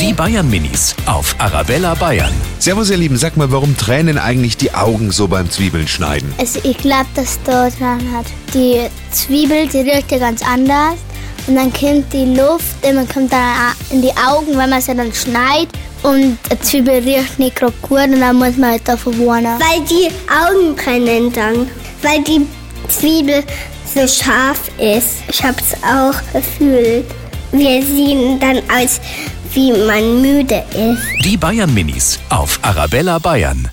Die Bayern Minis auf Arabella Bayern. Servus, ihr Lieben. Sag mal, warum tränen eigentlich die Augen so beim Zwiebeln schneiden? Also ich glaube, dass da dran hat. Die Zwiebel, die riecht ja ganz anders. Und dann kommt die Luft, immer kommt dann in die Augen, wenn man sie dann schneidet. Und eine Zwiebel riecht nicht gerade gut und dann muss man halt davon warnen. Weil die Augen brennen dann. Weil die Zwiebel so scharf ist. Ich habe es auch gefühlt. Wir sehen dann aus, wie man müde ist. Die Bayern Minis auf Arabella Bayern.